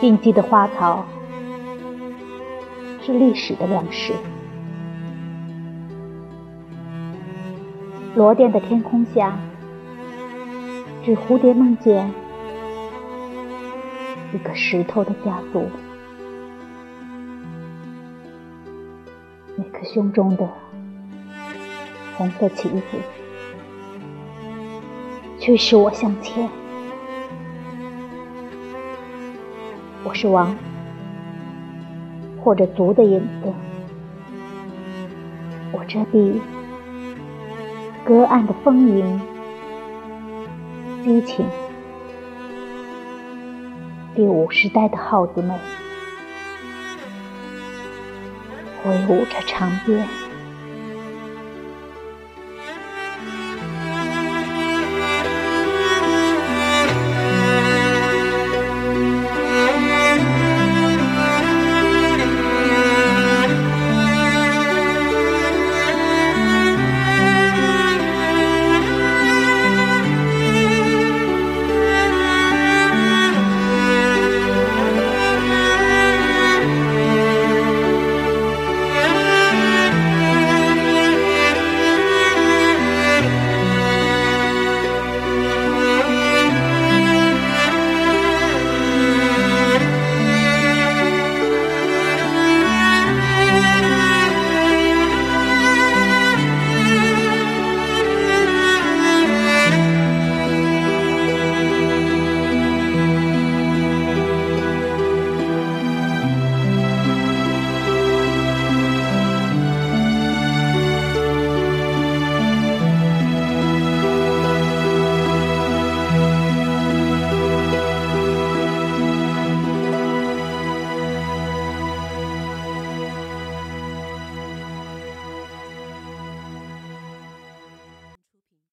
并蒂的花草是历史的粮食。罗甸的天空下，只蝴蝶梦见一个石头的家族。那颗胸中的红色旗子，驱使我向前。我是王，或者族的影子。我遮蔽隔岸的风云，激情。第五十代的耗子们。挥舞着长鞭。